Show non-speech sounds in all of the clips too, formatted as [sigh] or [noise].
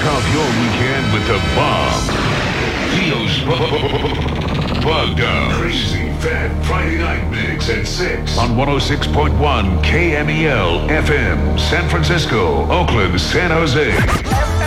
kick off your weekend with a bomb. Leo's bu- [laughs] Bugged Out. Crazy Fat Friday Night Mix at 6. On 106.1 KMEL FM, San Francisco, Oakland, San Jose.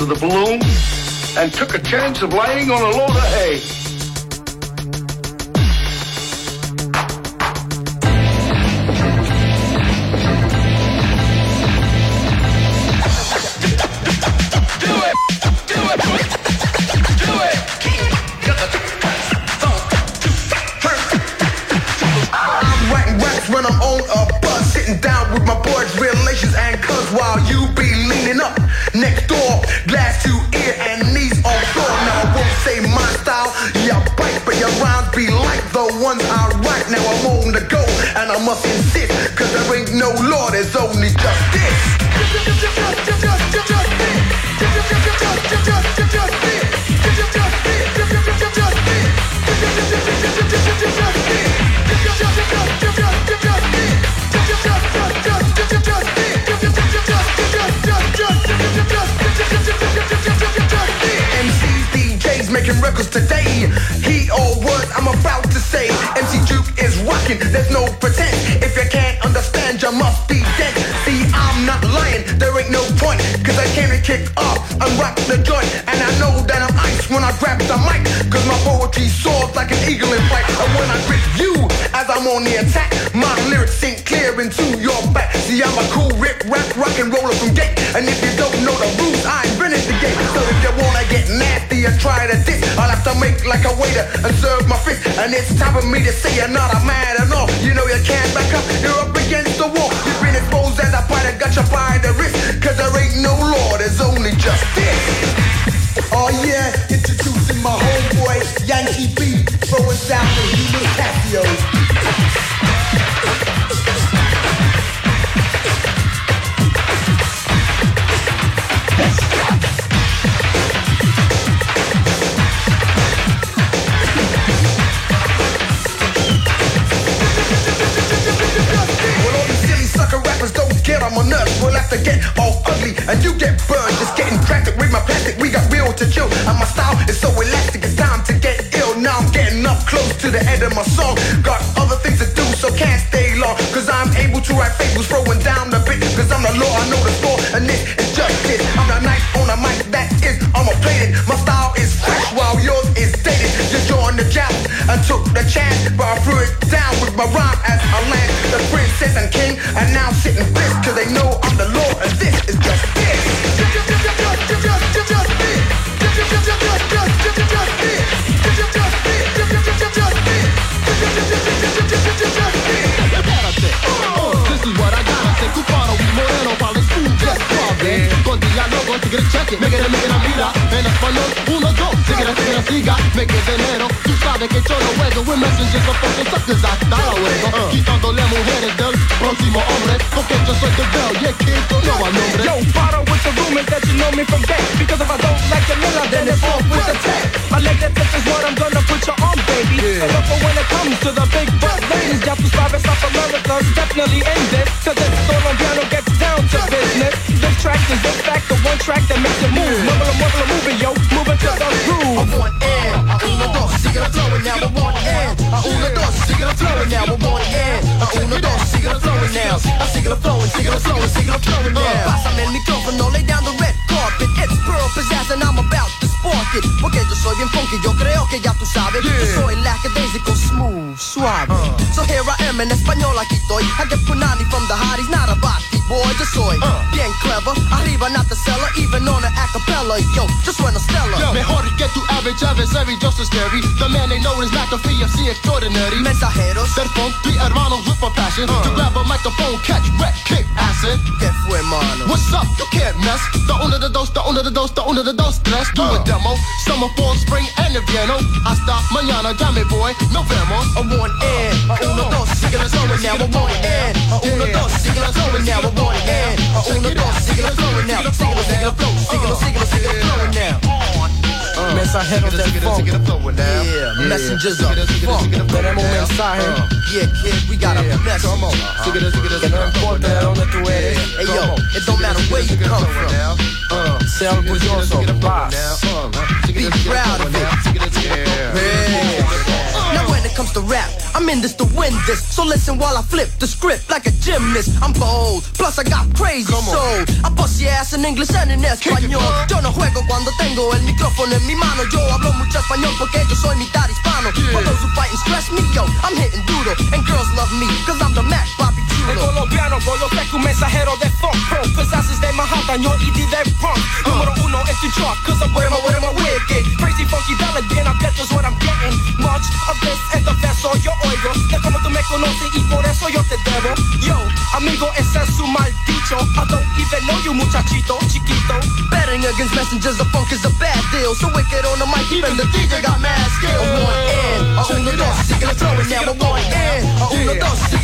of the balloon and took a chance of lying on a load of hay. down with my boys, relations and while you be leaning up next door. I must insist, cause there ain't no law, there's only justice. Making records today. He or what I'm about to say. MC Duke is rocking, there's no pretend. kick up and rock the joint. And I know that I'm ice when I grab the mic, cause my poetry soars like an eagle in flight. And when I grip you, as I'm on the attack, my lyrics sink clear into your back. See, I'm a cool rip rap rock and roller from gate. And if you don't know the rules, I invented the game. So if you wanna get nasty and try to diss, I'll have to make like a waiter and serve my fist. And it's time for me to say you're not a man at all. You know you can't back up, you're up against the wall. You've been exposed as a fighter got your by the wrist. There ain't no law, there's only justice. Oh yeah, introducing my homeboy, Yankee B, throwing down the human Casio. My rhyme as I land. The princess and king are now sitting bliss. Cause they know diálogo, tigre, check. Me quedé, me quedé, mira. En español, uno, dos. Tigre, tigre, siga. Me quedé enero. Tú sabes que yo lo juego. With messages of fucking suckers, hasta luego. Uh. Quitándole mujeres del próximo hombre. Porque yo soy the bell. Yeah, kid, tú no al nombre. Yo, paro with the rumors that you know me from back. Because if I don't like the Miller, then it's off with the tag. I like that this is what I'm gonna put you on, baby. And look for when it comes to the big butt ladies. Ya tú sabes, South America's definitely in this. Cause this track that makes it move. Mumbler, mumbler, moving, yo. Moving to the groove. I want air, a uno, dos, sigue la flowing now, I want air. A uno, dos, sigue la flowing now, I want air. A uno, dos, sigue la flowing now. I sigue la flowing, sigue la flowing, sigue la flowing now. Pásame el micrófono, lay down the red carpet. It's Pearl Pizzazz and I'm about to spark it. Porque yo soy bien funky, yo creo que ya tú sabes. Yo soy lackadaisical, smooth, suave. Uh. So here I am en español, aquí estoy. I get punani from the hotties, not a body boy. Yo soy uh. bien clever, arriba not the seller, even on a acapella. Yo, just suena stellar. Mejor que tu average adversary, just as scary. The man they know is not the FFC extraordinary. Mensajeros, Del funk, three hermanos with a passion uh. To grab a microphone, catch, wreck, kick, acid ¿qué fue, mano? What's up? You can't mess The uno de dos, the uno de dos, the uno de dos Let's do a uh. demo Summer, fall, spring, and invierno Hasta mañana, llame boy Nos vemos I want air. A uno, dos, sigue la flowing now. I want air. A uno, dos, sigue la flowing now. I want air. A dos, flowing now. Flow. Flowing now. Yeah, messengers of funk. Tenemos un mensaje. Yeah, kid, we got a message. Que no importa de dónde tú eres. Hey, yo, it don't matter where you come from. Sé orgulloso, paz. Be proud of it. Yeah. Now when it comes to rap, I'm in this to win this. So listen while I flip the script like a gymnast. I'm bold, plus I got crazy soul. I bust your ass in English and in español. Yo no juego cuando tengo el micrófono en mi mano. Yo hablo mucho español porque yo soy mitad hispano. For those who fight and stress me, yo, I'm hitting duro. And girls love me, cause I'm the Mac Bobby El colombiano, Goloteco, un mensajero de funk Pro, Pizzazz de Manhattan, yo y de punk Número uno en tu chart, cause I'm where my, where my wicked Crazy funky dollar, then I bet that's what I'm getting Much of this en the verso yo oigo De como tú me conoces y por eso yo te debo Yo, amigo, ese es su mal I don't even know you, muchachito, chiquito Betting against messengers of funk is a bad deal. So wicked on the mic, even the DJ got mad skill. I want in, flowing now. I want in,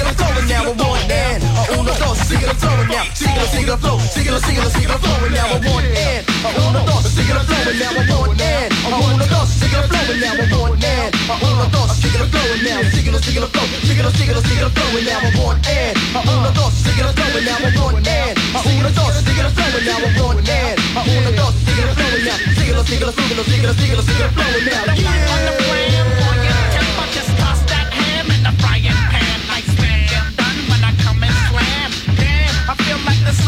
la flowing now. I want in, a uno, dos, sigue la flowing now. Síguelo, síguelo, flow, síguelo, síguelo, síguelo flowing now. I want in, a uno, dos, sigue la flowing now. I want in, a uno, dos, sigue la flowing now. I want in, a uno, dos, sigue la flowing now. Síguelo, síguelo, flow, síguelo, síguelo, síguelo flowing now. I want in, a uno, dos, sigue la flowing now. I want in, a uno, dos, sigue la flowing now. I want in, a uno, dos, sigue la flowing now. Síguelo, síguelo, síguelo, síguelo, síguelo, síguelo flowing now. Yeah. The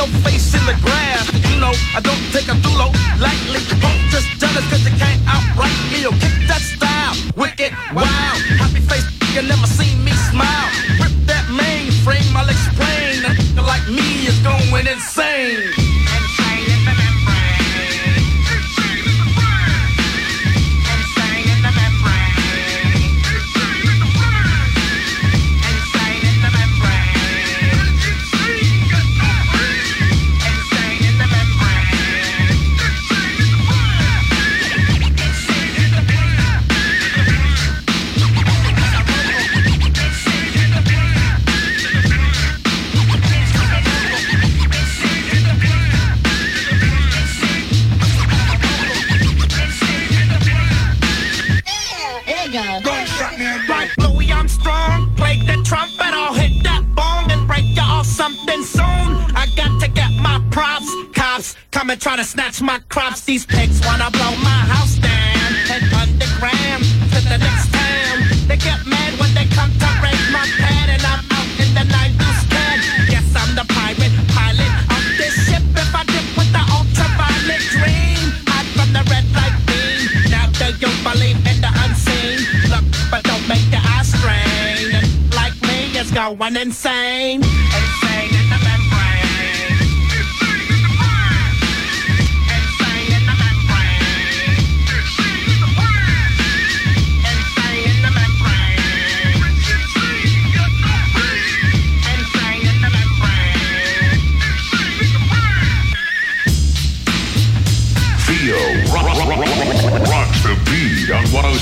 your face in the grass. You know, I don't take a thulo lightly. Hope just jealous cause you can't outright me or kick that style. Wicked, wild, Happy face, you never seen me smile. Rip that mainframe, I'll explain. A like me is going insane.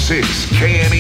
Six KNE.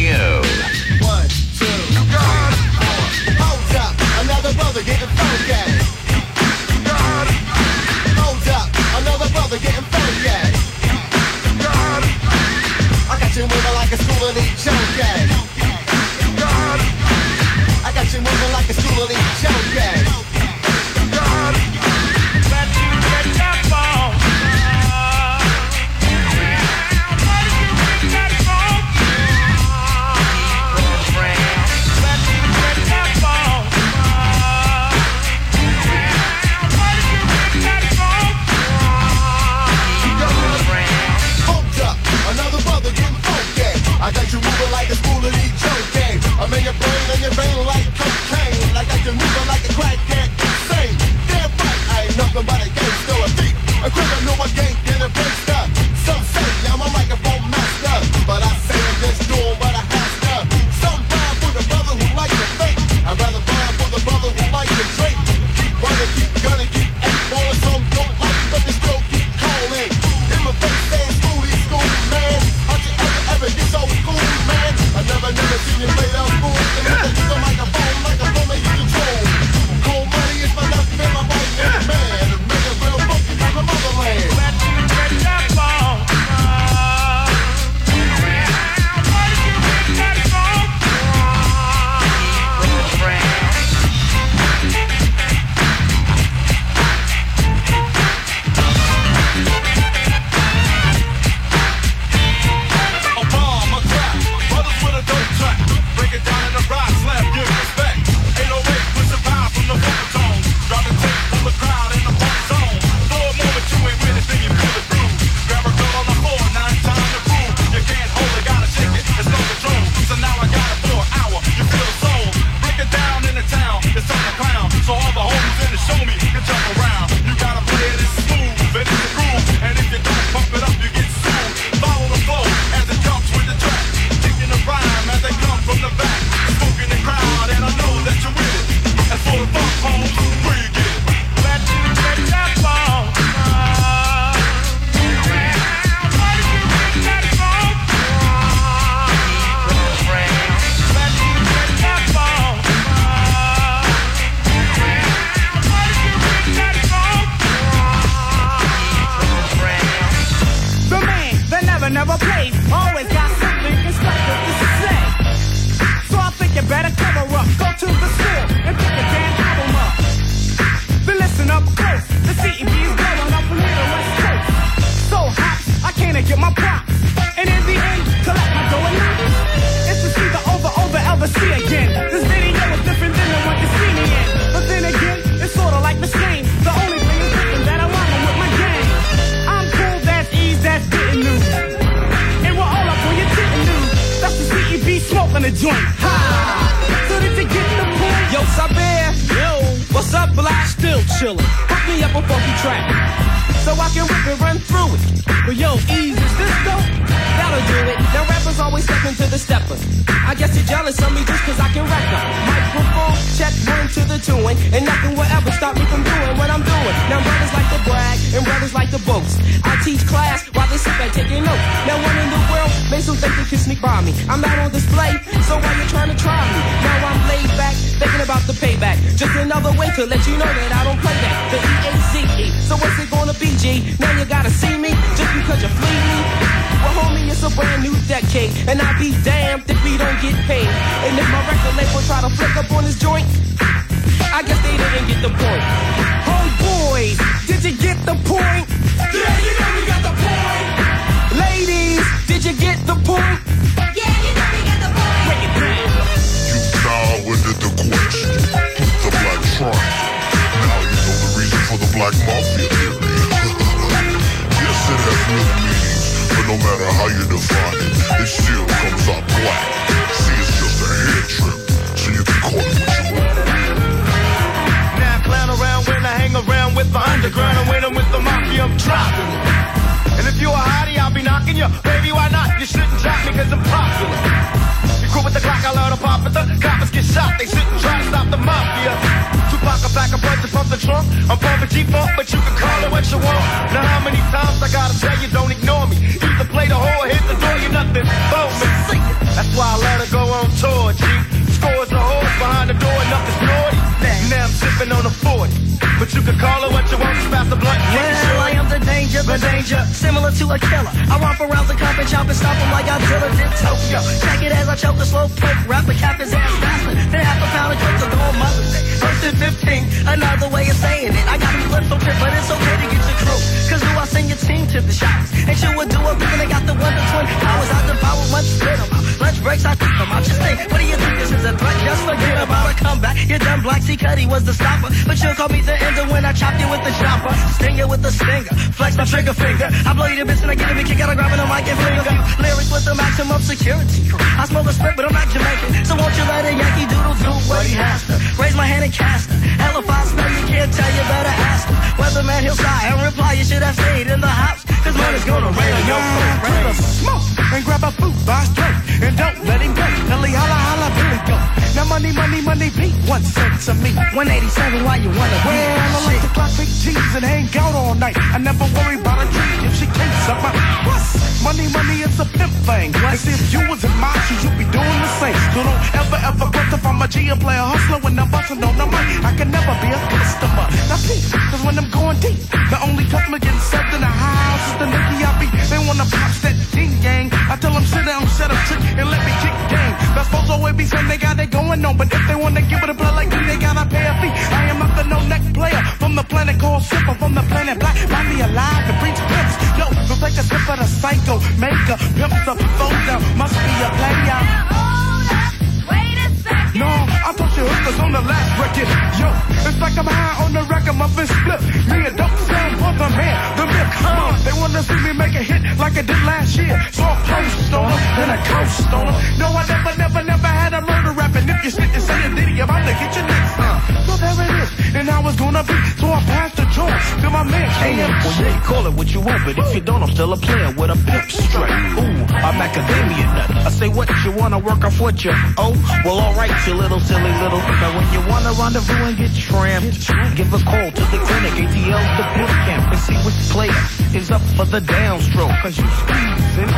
G? Now you gotta see me, just because you flee me. Well, homie, it's a brand new decade, and I'll be damned if we don't get paid. And if my record label try to flick up on this joint, I guess they didn't get the point. Homeboys, did you get the point? Yeah, you know we got the point. Ladies, did you get the point? Yeah, you know we got the point. Break it down. You now into the question. The black triangle. Now you know the reason for the black mafia theory. It has many meanings, but no matter how you define it, it still comes out black. See, it's just a head trip, so you can call it what you want. Now I clown around when I hang around with the underground and when I'm with the mafia, I'm dropping. And if you a hottie, I'll be knocking you. Baby, why not? You shouldn't drop me cause I'm popular. You crew with the clock, I love to pop it. The coppers get shot, they shouldn't try to stop the mafia. Tupac, a pack a punch to pump the trunk. I'm pumping G-Funk, but you can call it what you want. Now how many times I gotta tell you, don't ignore me. Either play the whore, hit the door, you nothing for me. That's why I let her go on tour, G. Scores of hoes behind the door, nothing's naughty. Now I'm sipping on a 40. But you can call it what you want, pass the blunt. Well, I am the danger, the danger, similar to a killer. I romp around the cup and chop and stop him like Godzilla did Tokyo. Check it as I choke a slow poke, rap the cap his ass faster than half a pound of coke to on Mother's Day. First and 15, another way of saying it. I got him flipped trip, but it's okay to get your crew. Cause do I send your team to the shots? And sure would do a they got the one to twin powers. I devour one spit 'em breaks, I think them out. Just think, what do you think this is a threat? Just forget about a comeback. You're done, Black C. Cuddy was the stopper. But you'll call me the ender when I chop you with the chopper. Sting you with the stinger. Flex my trigger finger. I blow you to bits and I get him a kick out of grabbing a mic and fling a Lyrics with the maximum security. I smoke a spit, but I'm not Jamaican. So won't you let a Yankee Doodle do what he has to? Raise my hand and cast her. Hell if I smell you can't tell you better ask him. Weatherman, he'll sigh and reply, you should have stayed in the house. Cause money's gonna rain on your the smoke and grab a food by straight and don't let him go. Nelly holla holla Billy go. Now money money money beat one cent to me. 187, why you wanna be? Well, I like to clock big G's and hang out all night. I never worry about a treat if she can't suck my bus. Money, money, it's a pimp thing. And see if you was in my shoes, you'd be doing the same. So don't ever, ever quit if I'm a G and play a hustler when I'm busting on the mic. I can never be a customer. Now peace, cause when I'm going deep, the only customer getting served in the house is the Nicky I beat. They wanna pop that ding gang. I tell them sit down, shut up, trick, and let me kick game. That's to always be saying they got it going on, but if they wanna give it a play like me, they gotta pay a fee. I am not the no neck player from the planet called Sipper, from the planet Black. Body alive, the preach pimps. Yo, so take a sip of the psycho maker. Pimps up, phone Yo, it's like I'm high on the record, my fist split. Me and dope sound for the man, the myth. Uh, they wanna see me make a hit like I did last year. So I post on them, then I coast on them. No, I never, never, never had a murder rap. And if you sit and say a ditty, I'm about to get your next. So there it is, and how it's gonna be. So I passed the joint to my man, KM. Well, yeah, call it what you want, but if you don't, I'm still a player with a pimp straight. Ooh, I'm macadamia nut. I say what you wanna work off what you oh. Well, alright, you little silly little. Now when you wanna rendezvous and get tramped, give a call to the clinic, ATL's the boot camp, and see which player is up for the downstroke. Cause you squeezing.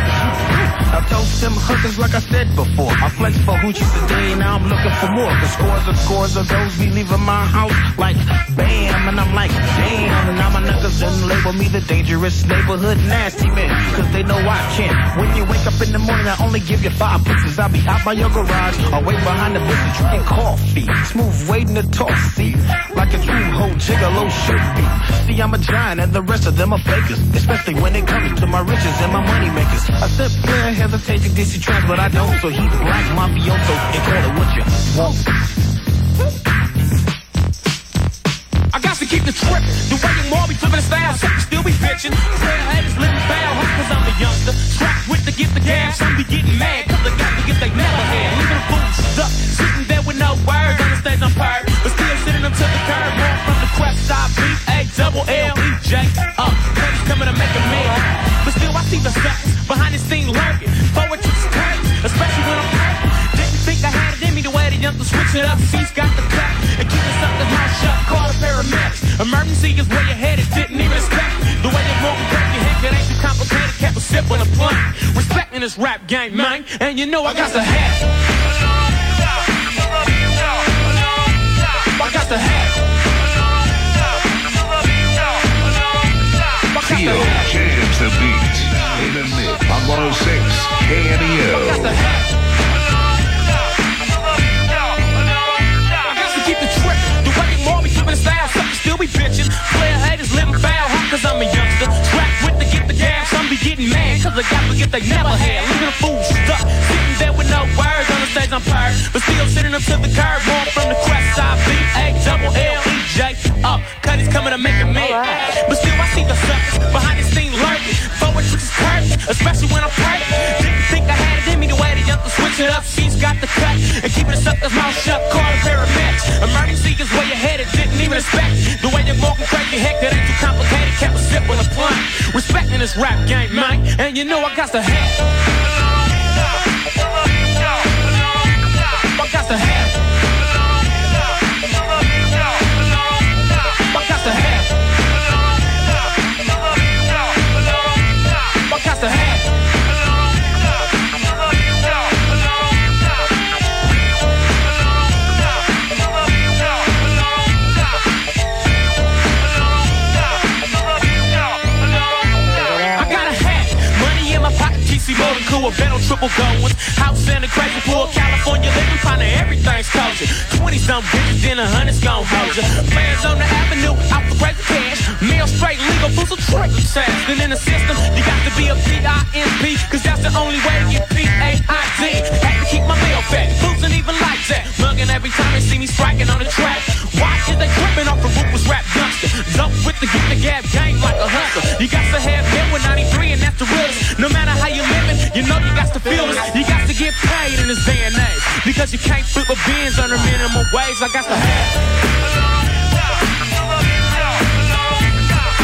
I toast them hookers like I said before. I flex for hoochies today, now I'm looking for more. The scores of scores of those be leaving my house like bam, and I'm like damn. And now my niggas done label me the dangerous neighborhood nasty man. Cause they know I can't. When you wake up in the morning, I only give you five pieces. I'll be out by your garage or wait behind the bushes drinking coffee. Smooth waiting to talk, see? Like a true hoe gigolo should be. See, I'm a giant and the rest of them are fakers. Especially when it comes to my riches and my money makers. I said player hesitate to DC trans, but I don't. So he's black mafioso and call you. I got to keep the trip. The way you more be flipping the style, so you still be bitching. Red head living foul, cause I'm a youngster. Strapped with the gift of gas, some be getting mad, cause they got the gift they never had. Leaving the boots stuck, sitting there with no words, on the stage I'm fired. But still sitting them to the curb, born from the crest, I B-A, double L-E-J. Up, uh, coming to make a man. But still I see the suckers behind the scene lurking. Forward in me the way the youngsters switch it up. Seats got the cut and keep the sucker's mouth shut. Call the paramedics. Emergency is where you're headed. Didn't even expect the way you're moving. Break your head, it ain't too complicated. Kept a sip on the blunt. Respecting this rap game, man. And you know I got the hat. I got the hat. Theo jams the beat in the mix on 106 KMEL. I be bitchin'. Player haters living foul, huh? Cause I'm a youngster. Strapped with the get the gas, some be getting mad. Cause I got to get they never had. Leaving a fool stuck. Sitting there with no words on the stage, I'm purred. But still sitting up to the curb, born from the crest side. B A double L E J. Up, cut is coming to make a man. But still, I see the suckers behind the scene lurking. Forward to this curtain, especially when I'm hurt. Didn't think I had it in me the way the youngsters switch it up. She's got the cut and keeping the sucker's mouth shut. Expect the way you're walking crazy. Heck, that ain't too complicated. Kept a sip on the blunt. Respecting this rap game, man. And you know I got the hat. A bed on triple goins. House in the crazy pool, California living, finding everything's kosher. 20 some bitches, then a hundred's gon' hold ya. Fans on the avenue, out for crazy cash. Meal straight, legal fools will trick tax. Then in the system, you got to be a P-I-M-P, cause that's the only way to get P-A-I-D. Had to keep my mail fat, fools ain't even like that. Mugging every time they see me striking on the track. Why is they tripping off the ruthless rap youngster? Dope with the get the gab game like a hustler. You got to have him with 93 and that's the realest. No matter how you living, you know you got to feel this. You got to get paid in this day and age. Because you can't flip a Benz under minimum wage. I got to have.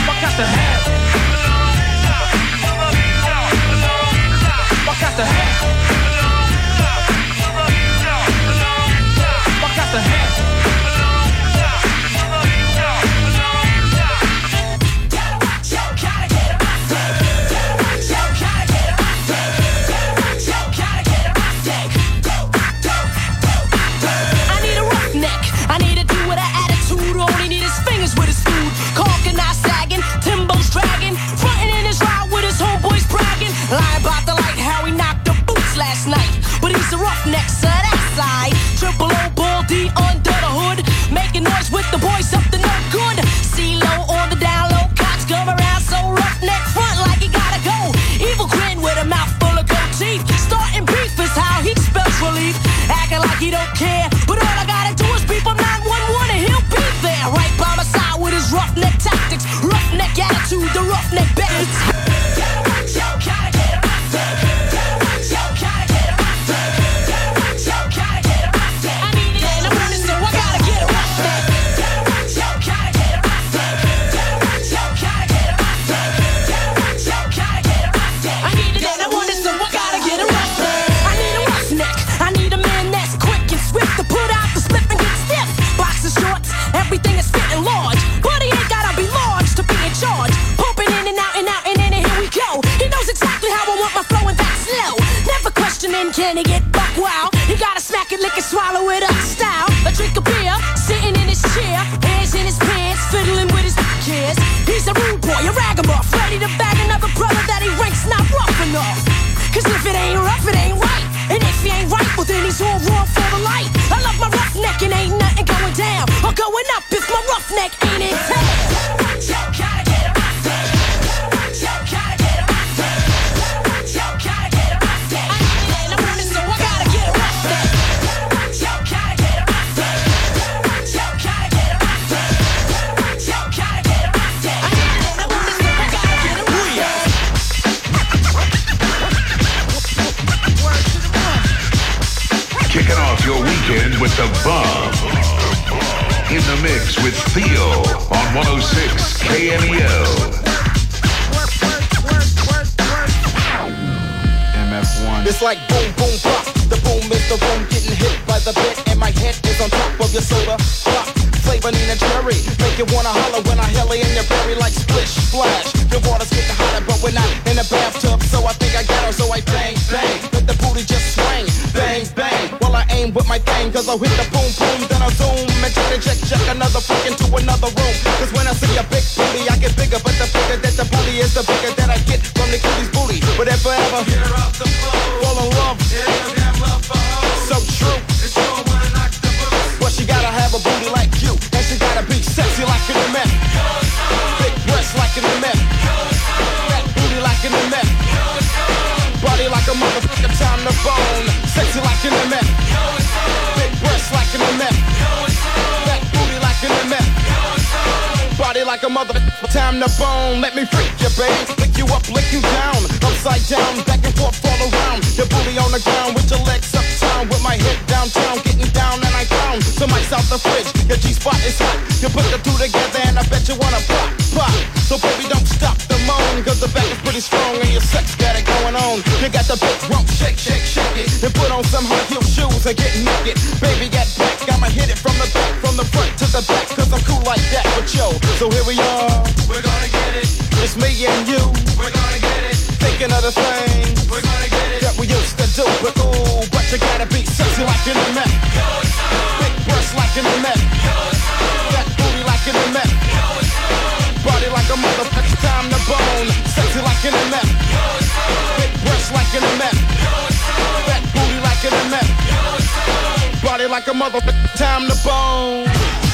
I got to have. I got to have. Can he get buck wild? He gotta smack it, lick it, swallow it up style. A drink of beer, sitting in his chair, hands in his pants, fiddling with his kids. He's a rude boy, a ragamuff, ready to bag another brother that he ranks not rough enough. Cause if it ain't rough, it ain't right. And if he ain't right, well then he's all wrong for the light. I love my roughneck and ain't nothing going down or going up if my roughneck ain't in town. With the bomb. In the mix with Theo on 106 KMEL. It's like boom, boom, pop. The boom is the room getting hit by the bit, and my head is on top of your soda pop. Flavor Nina Cherry, make you wanna holler when I hella in your berry like splish splash. Your water's getting hotter, but we're not in a bathtub, with my thing, cause I'll hit the boom boom, then I'll zoom and try to check check another freak into another room. Cause when I see a big booty, I get bigger, but the bigger that the booty is, the bigger that I get from the cutie's booty. But if I ever hear up the flow, fall in love, so like a mother, time to bone. Let me freak you, babe. Lick you up, lick you down. Upside down, back and forth, all around. Your booty on the ground with your legs uptown. With my head downtown, getting down and I down. Ice out the fridge, your G spot is hot. You put the two together and I bet you wanna pop, pop. So baby, don't stop the moan. Cause the back is pretty strong and your sex got it going on. You got the big rump, shake, shake, shake it. And put on some high heel shoes and get naked. Baby, get back, I'ma hit it from the back, from the front to the back. Cause I'm cool like that, but yo, so here we are. We're gonna get it. It's me and you. We're gonna get it. Thinking of the things. We're gonna get it. That we used to do, but ooh, but you gotta be sexy like an MF. Big breasts like an MF. Fat booty like an MF. Body like a motherfucker, time to bone. Sexy like an MF. Big breasts like an MF. Fat booty like an MF. Body like a motherfucker, time to bone.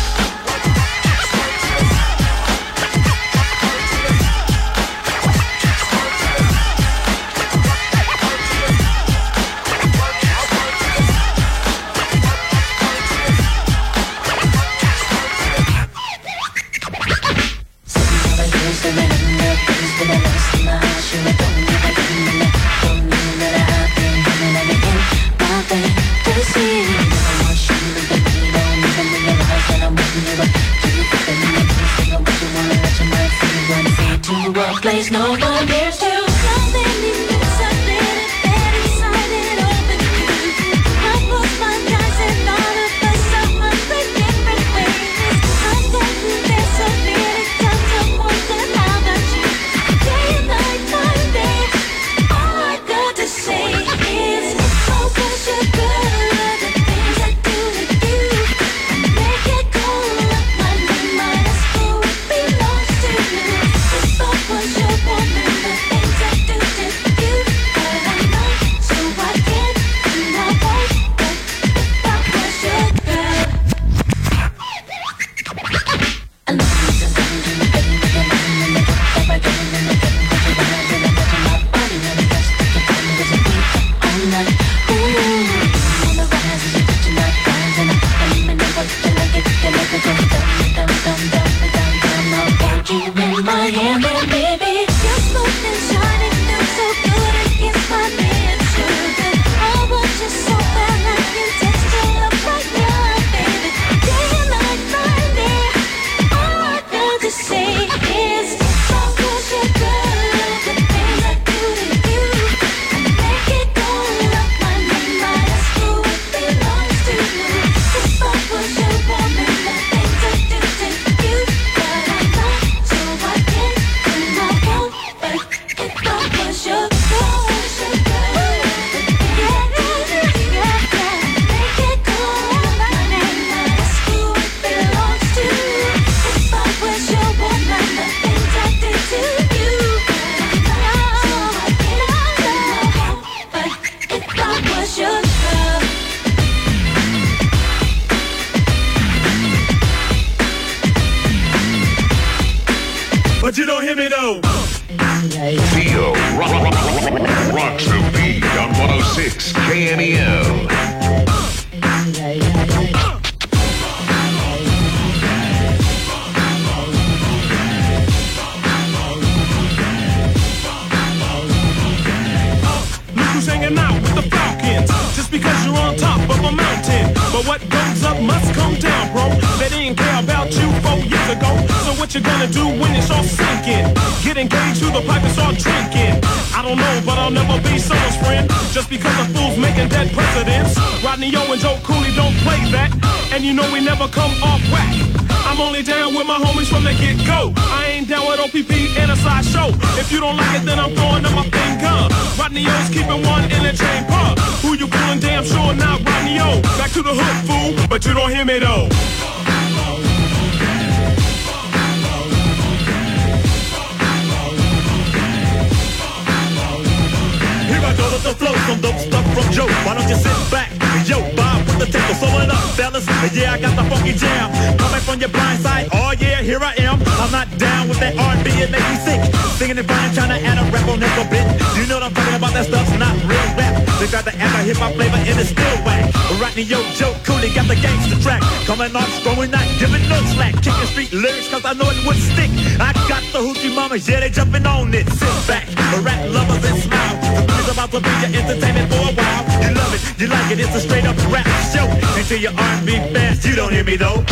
So up, fellas? Yeah, I got the funky jam. Coming from your blind side, oh yeah, here I am. I'm not down with that R&B, it makes me sick. Singing and flying, trying to add a rap on that little bit. You know what I'm talking about, that stuff's not real rap. They got the anti hit my flavor and it's still whack. Rodney, yo, Joe Cooley got the gangster track. Coming off strong, we not giving no slack. Kicking street lyrics, cause I know it would stick. I got the hoochie mamas, yeah, they jumping on it. Sit back, rap lovers and smile. The is about to be your entertainment for a while. You love it, you like it, it's a straight up rap show. Until your R&B fans, you don't hear me though.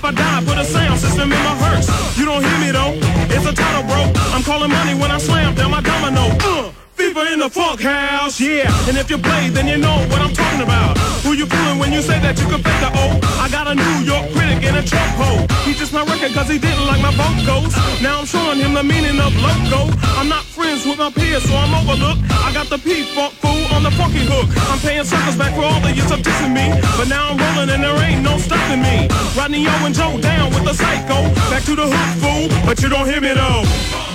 If I die, put a sound system in my hearse. You don't hear me though. It's a title, bro. I'm calling money when I slam down my domino. In the funk house, yeah. And if you play, then you know what I'm talking about. Who you fooling when you say that you can fake the O? I got a New York critic in a trunk hole. He just my record cause he didn't like my vocals. Now I'm showing him the meaning of loco. I'm not friends with my peers, so I'm overlooked. I got the P-Funk fool on the funky hook. I'm paying circles back for all the years of dissing me. But now I'm rolling and there ain't no stopping me. Rodney O and Joe down with the psycho. Back to the hook, fool, but you don't hear me though.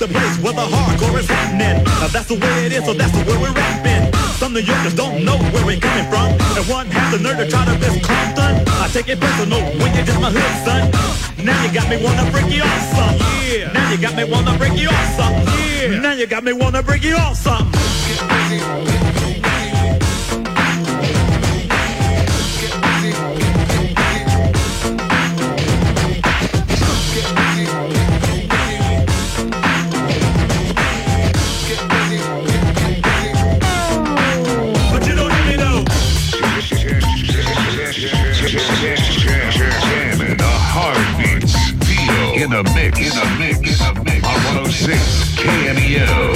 The place where the hardcore is happening. Now that's the way it is, so that's the way we're rapping. Some New Yorkers don't know where we're coming from. And one has the nerve to try to diss Compton. I take it personal when you're just my hood, son. Now you got me wanna break you off some. Yeah. Now you got me wanna break you off some. Yeah. Now you got me wanna break you off some. Mix. In a mix. In a mix. On 106 KMEL.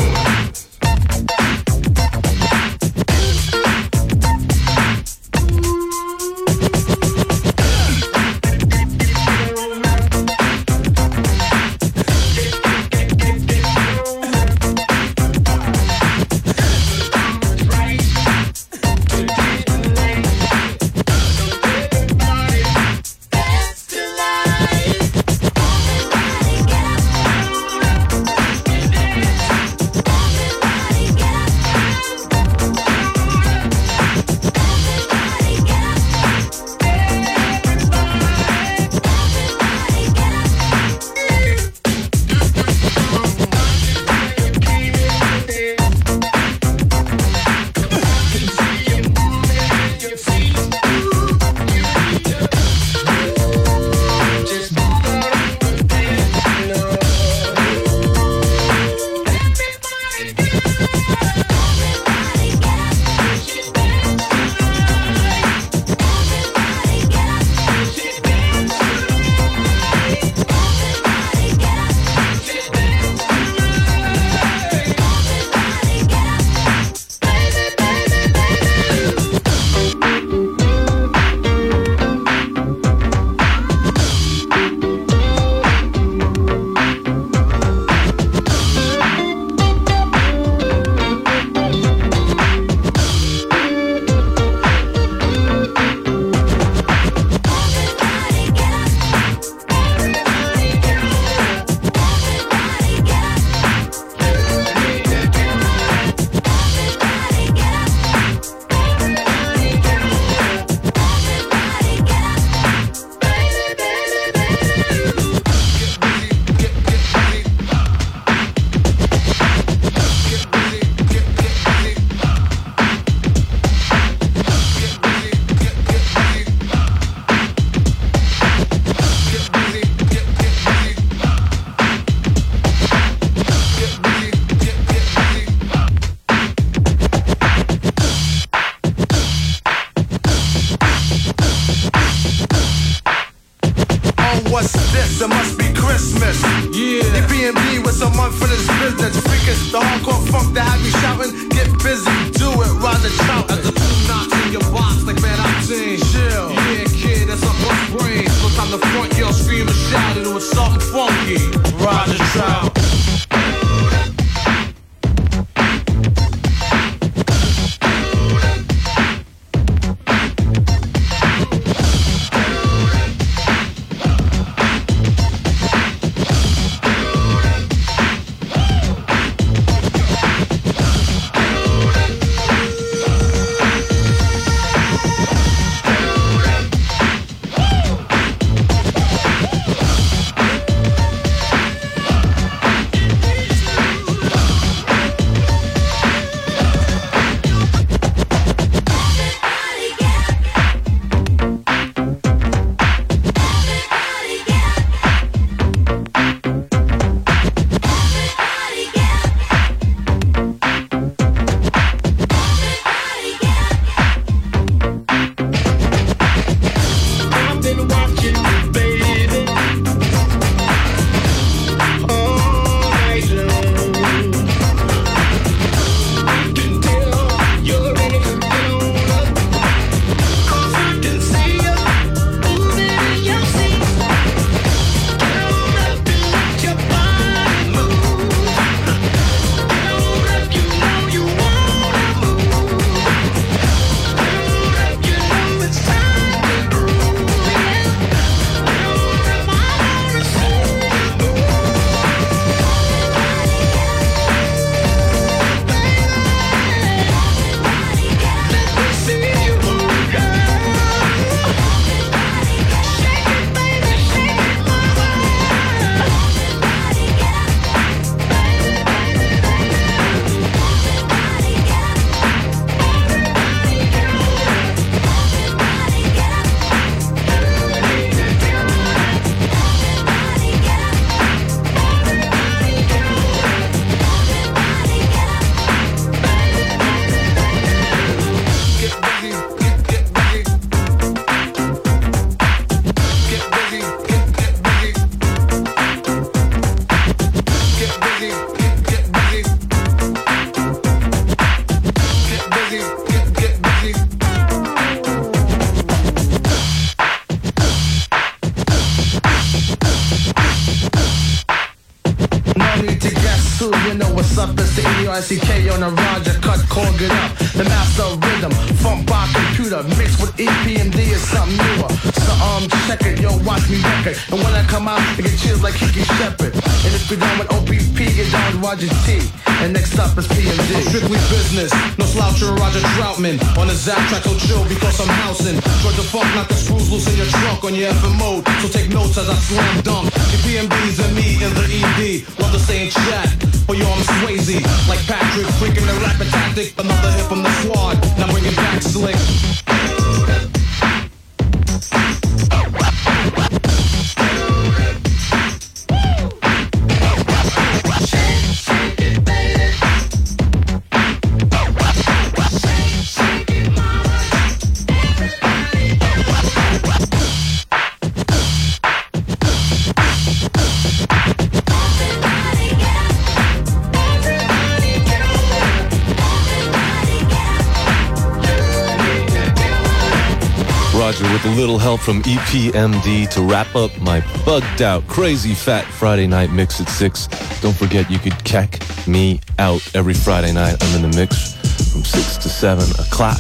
Little help from EPMD to wrap up my bugged out, crazy fat Friday night mix at 6. Don't forget you could check me out every Friday night. I'm in the mix from 6 to 7 o'clock.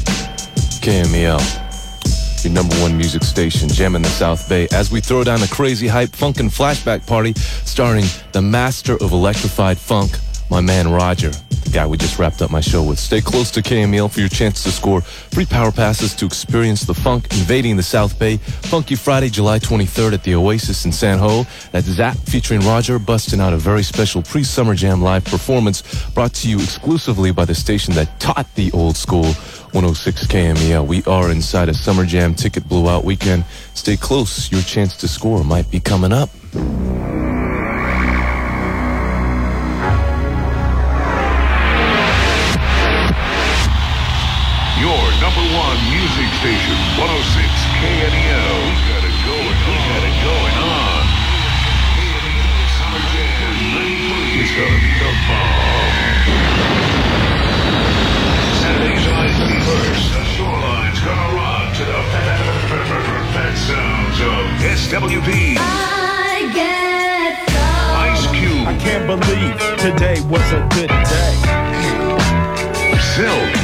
KMEL, your number one music station, jamming the South Bay as we throw down a crazy hype funkin' flashback party starring the master of electrified funk, my man Roger, guy we just wrapped up my show with. Stay close to KMEL for your chance to score free power passes to experience the funk invading the South Bay. Funky Friday, July 23rd at the Oasis in San Ho. That's Zapp featuring Roger busting out a very special pre-summer jam live performance brought to you exclusively by the station that taught the old school 106 KMEL. We are inside a summer jam ticket blowout weekend. Stay close. Your chance to score might be coming up. number one music station, 106 KMEL. We got it going on. We got it going on. KMEL Summer Jam 93. It's gonna be the bomb. Saturday, July 31st, the shoreline's gonna rock to the fat fat, fat sounds of SWV. I get Ice Cube. I can't believe today was a good day. Silk.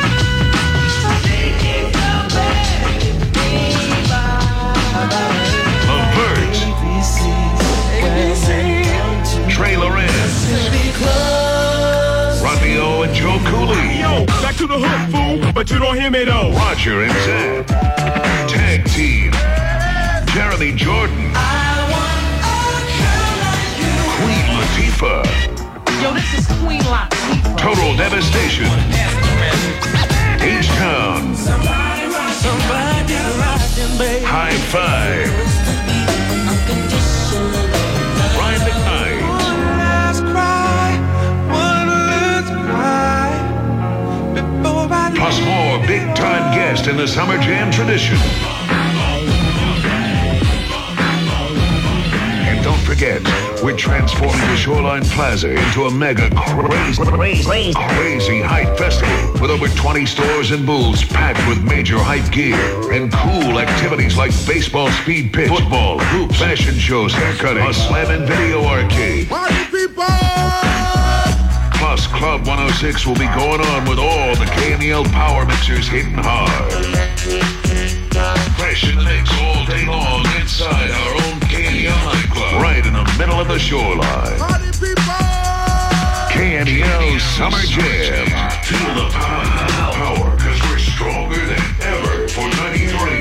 Avert. Trey Lorenz. Rodney and Joe Cooley. Yo, back to the hook, fool, but you don't hear me though. Roger and Zed. Tag team. Jeremy Jordan. Queen Latifah. Yo, this is Queen Latifah. Total Devastation. H-Town. High Five. Brian McKnight. Plus more big-time guests in the Summer Jam tradition. And don't forget, we're transforming the Shoreline Plaza into a mega crazy, crazy, crazy hype festival with over 20 stores and booths packed with major hype gear and cool activities like baseball speed pitch, football, hoops, fashion shows, haircutting, a slam and video arcade. Plus, Club 106 will be going on with all the KMEL power mixers hitting hard. Fresh in the mix all day long inside our own KMEL nightclub, right in the middle of the shoreline. KMEL Summer Jam. Feel the power, power, because we're stronger than ever for 93.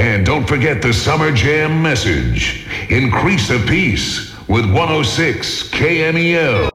And don't forget the Summer Jam message. Increase the peace with 106 KMEL.